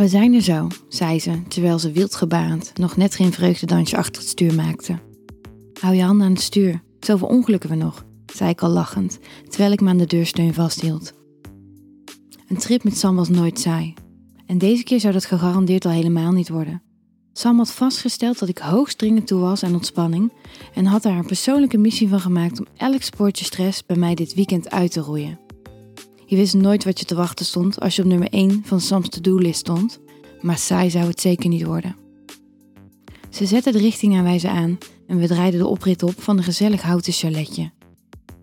We zijn er zo, zei ze, terwijl ze wildgebarend nog net geen vreugdedansje achter het stuur maakte. Hou je handen aan het stuur, zoveel ongelukken we nog, zei ik al lachend, terwijl ik me aan de deursteun vasthield. Een trip met Sam was nooit saai. En deze keer zou dat gegarandeerd al helemaal niet worden. Sam had vastgesteld dat ik hoogst dringend toe was aan ontspanning en had daar een persoonlijke missie van gemaakt om elk sportje stress bij mij dit weekend uit te roeien. Je wist nooit wat je te wachten stond als je op nummer 1 van Sam's to-do-list stond, maar saai zou het zeker niet worden. Ze zette de richtingaanwijzer aan en we draaiden de oprit op van een gezellig houten chaletje.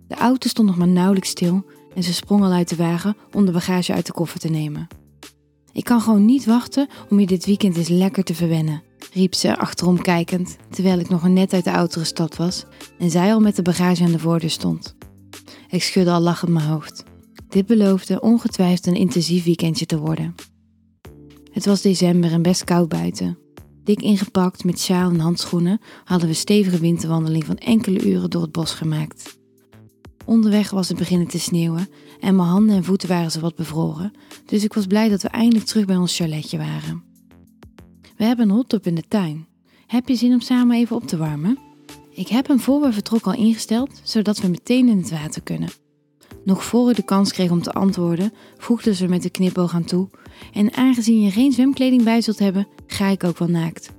De auto stond nog maar nauwelijks stil en ze sprong al uit de wagen om de bagage uit de koffer te nemen. Ik kan gewoon niet wachten om je dit weekend eens lekker te verwennen, riep ze achterom kijkend, terwijl ik nog net uit de auto gestapt was en zij al met de bagage aan de voordeur stond. Ik schudde al lachend mijn hoofd. Dit beloofde ongetwijfeld een intensief weekendje te worden. Het was december en best koud buiten. Dik ingepakt met sjaal en handschoenen hadden we stevige winterwandeling van enkele uren door het bos gemaakt. Onderweg was het beginnen te sneeuwen en mijn handen en voeten waren ze wat bevroren, dus ik was blij dat we eindelijk terug bij ons chaletje waren. We hebben een hot in de tuin. Heb je zin om samen even op te warmen? Ik heb hem voor we vertrokken al ingesteld, zodat we meteen in het water kunnen. Nog voor ik de kans kreeg om te antwoorden, voegde ze met de knipoog aan toe. En aangezien je geen zwemkleding bij zult hebben, ga ik ook wel naakt.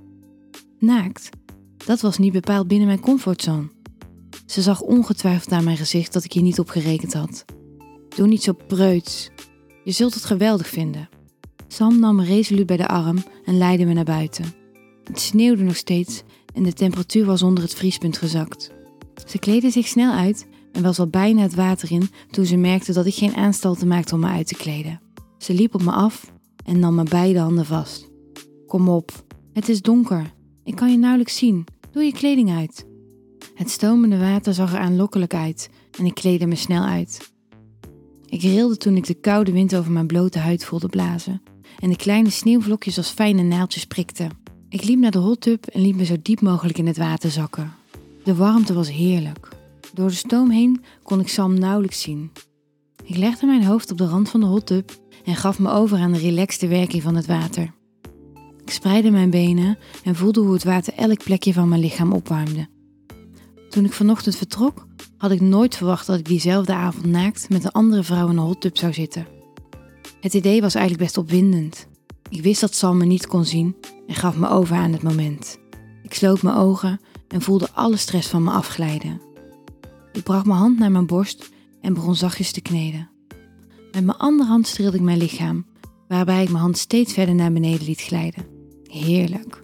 Naakt? Dat was niet bepaald binnen mijn comfortzone. Ze zag ongetwijfeld aan mijn gezicht dat ik hier niet op gerekend had. Doe niet zo preuts. Je zult het geweldig vinden. Sam nam me resoluut bij de arm en leidde me naar buiten. Het sneeuwde nog steeds en de temperatuur was onder het vriespunt gezakt. Ze kleedde zich snel uit en was al bijna het water in toen ze merkte dat ik geen aanstalten maakte om me uit te kleden. Ze liep op me af en nam me beide handen vast. Kom op, het is donker. Ik kan je nauwelijks zien. Doe je kleding uit. Het stomende water zag er aanlokkelijk uit en ik kleedde me snel uit. Ik rilde toen ik de koude wind over mijn blote huid voelde blazen en de kleine sneeuwvlokjes als fijne naaltjes prikten. Ik liep naar de hot tub en liet me zo diep mogelijk in het water zakken. De warmte was heerlijk. Door de stoom heen kon ik Sam nauwelijks zien. Ik legde mijn hoofd op de rand van de hot tub en gaf me over aan de relaxte werking van het water. Ik spreidde mijn benen en voelde hoe het water elk plekje van mijn lichaam opwarmde. Toen ik vanochtend vertrok, had ik nooit verwacht dat ik diezelfde avond naakt met een andere vrouw in een hot tub zou zitten. Het idee was eigenlijk best opwindend. Ik wist dat Sam me niet kon zien en gaf me over aan het moment. Ik sloot mijn ogen en voelde alle stress van me afglijden. Ik bracht mijn hand naar mijn borst en begon zachtjes te kneden. Met mijn andere hand streelde ik mijn lichaam, waarbij ik mijn hand steeds verder naar beneden liet glijden. Heerlijk.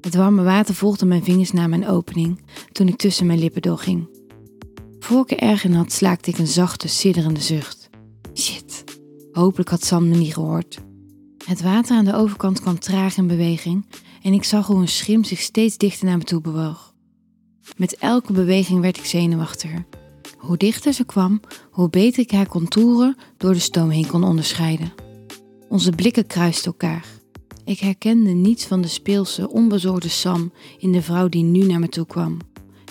Het warme water volgde mijn vingers naar mijn opening toen ik tussen mijn lippen doorging. Voor ik er erg in had, slaakte ik een zachte, sidderende zucht. Shit, hopelijk had Sam me niet gehoord. Het water aan de overkant kwam traag in beweging en ik zag hoe een schim zich steeds dichter naar me toe bewoog. Met elke beweging werd ik zenuwachtiger. Hoe dichter ze kwam, hoe beter ik haar contouren door de stoom heen kon onderscheiden. Onze blikken kruisten elkaar. Ik herkende niets van de speelse, onbezorgde Sam in de vrouw die nu naar me toe kwam.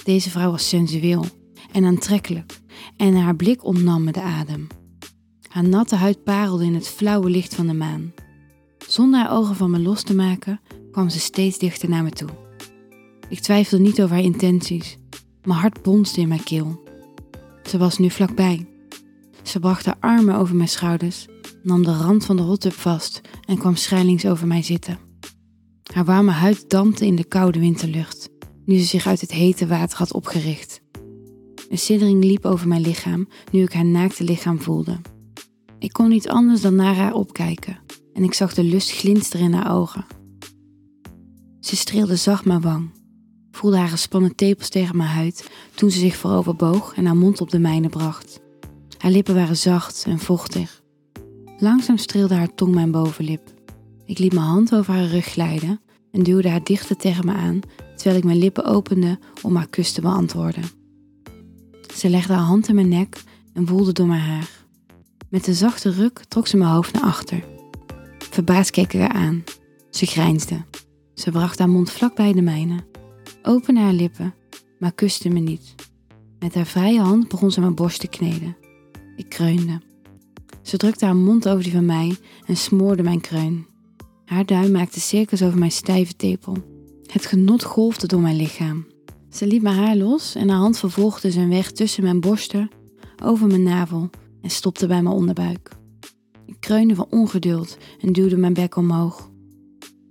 Deze vrouw was sensueel en aantrekkelijk en haar blik ontnam me de adem. Haar natte huid parelde in het flauwe licht van de maan. Zonder haar ogen van me los te maken, kwam ze steeds dichter naar me toe. Ik twijfelde niet over haar intenties. Mijn hart bonsde in mijn keel. Ze was nu vlakbij. Ze bracht haar armen over mijn schouders, nam de rand van de hot tub vast en kwam schrijlings over mij zitten. Haar warme huid dampte in de koude winterlucht, nu ze zich uit het hete water had opgericht. Een siddering liep over mijn lichaam nu ik haar naakte lichaam voelde. Ik kon niet anders dan naar haar opkijken en ik zag de lust glinsteren in haar ogen. Ze streelde zacht mijn wang voelde haar gespannen tepels tegen mijn huid toen ze zich voorover boog en haar mond op de mijne bracht. Haar lippen waren zacht en vochtig. Langzaam streelde haar tong mijn bovenlip. Ik liet mijn hand over haar rug glijden en duwde haar dichter tegen me aan terwijl ik mijn lippen opende om haar kus te beantwoorden. Ze legde haar hand in mijn nek en woelde door mijn haar. Met een zachte ruk trok ze mijn hoofd naar achter. Verbaasd keek ik haar aan. Ze grijnsde. Ze bracht haar mond vlak bij de mijne opende haar lippen, maar kuste me niet. Met haar vrije hand begon ze mijn borst te kneden. Ik kreunde. Ze drukte haar mond over die van mij en smoorde mijn kreun. Haar duim maakte cirkels over mijn stijve tepel. Het genot golfde door mijn lichaam. Ze liet mijn haar los en haar hand vervolgde zijn weg tussen mijn borsten, over mijn navel en stopte bij mijn onderbuik. Ik kreunde van ongeduld en duwde mijn bek omhoog.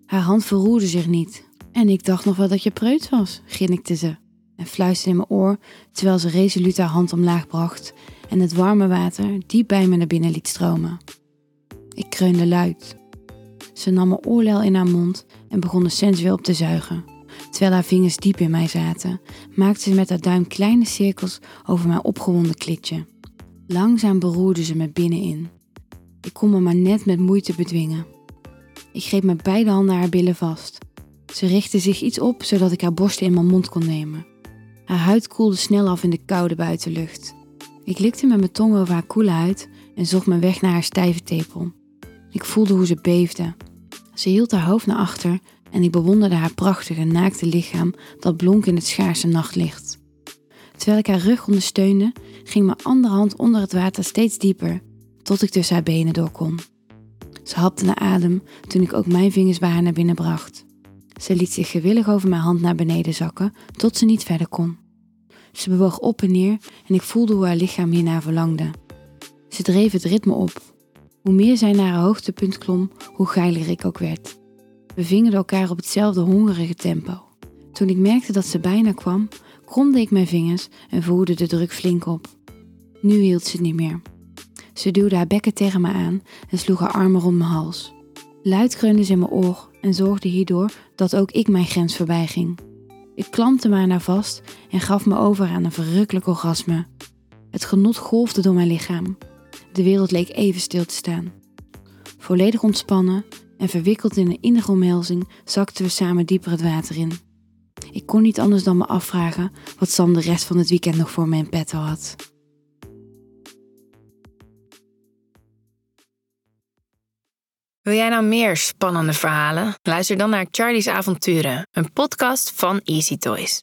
Haar hand verroerde zich niet en ik dacht nog wel dat je preut was, grinnikte ze en fluisterde in mijn oor terwijl ze resoluut haar hand omlaag bracht en het warme water diep bij me naar binnen liet stromen. Ik kreunde luid. Ze nam mijn oorlel in haar mond en begon de sensueel op te zuigen. Terwijl haar vingers diep in mij zaten, maakte ze met haar duim kleine cirkels over mijn opgewonden klitje. Langzaam beroerde ze me binnenin. Ik kon me maar net met moeite bedwingen. Ik greep met beide handen haar billen vast. Ze richtte zich iets op zodat ik haar borsten in mijn mond kon nemen. Haar huid koelde snel af in de koude buitenlucht. Ik likte met mijn tong over haar koele huid en zocht mijn weg naar haar stijve tepel. Ik voelde hoe ze beefde. Ze hield haar hoofd naar achter en ik bewonderde haar prachtige, naakte lichaam dat blonk in het schaarse nachtlicht. Terwijl ik haar rug ondersteunde, ging mijn andere hand onder het water steeds dieper, tot ik tussen haar benen door kon. Ze hapte naar adem toen ik ook mijn vingers bij haar naar binnen bracht. Ze liet zich gewillig over mijn hand naar beneden zakken, tot ze niet verder kon. Ze bewoog op en neer en ik voelde hoe haar lichaam hiernaar verlangde. Ze dreef het ritme op. Hoe meer zij naar haar hoogtepunt klom, hoe geiler ik ook werd. We vingen elkaar op hetzelfde hongerige tempo. Toen ik merkte dat ze bijna kwam, kromde ik mijn vingers en voerde de druk flink op. Nu hield ze niet meer. Ze duwde haar bekken tegen me aan en sloeg haar armen rond mijn hals. Luid kreunde ze in mijn oor en zorgde hierdoor dat ook ik mijn grens voorbij ging. Ik klampte me aan haar vast en gaf me over aan een verrukkelijk orgasme. Het genot golfde door mijn lichaam. De wereld leek even stil te staan. Volledig ontspannen en verwikkeld in een innige omhelzing zakten we samen dieper het water in. Ik kon niet anders dan me afvragen wat Sam de rest van het weekend nog voor me in petto had. Wil jij nou meer spannende verhalen? Luister dan naar Charlie's Avonturen, een podcast van Easy Toys.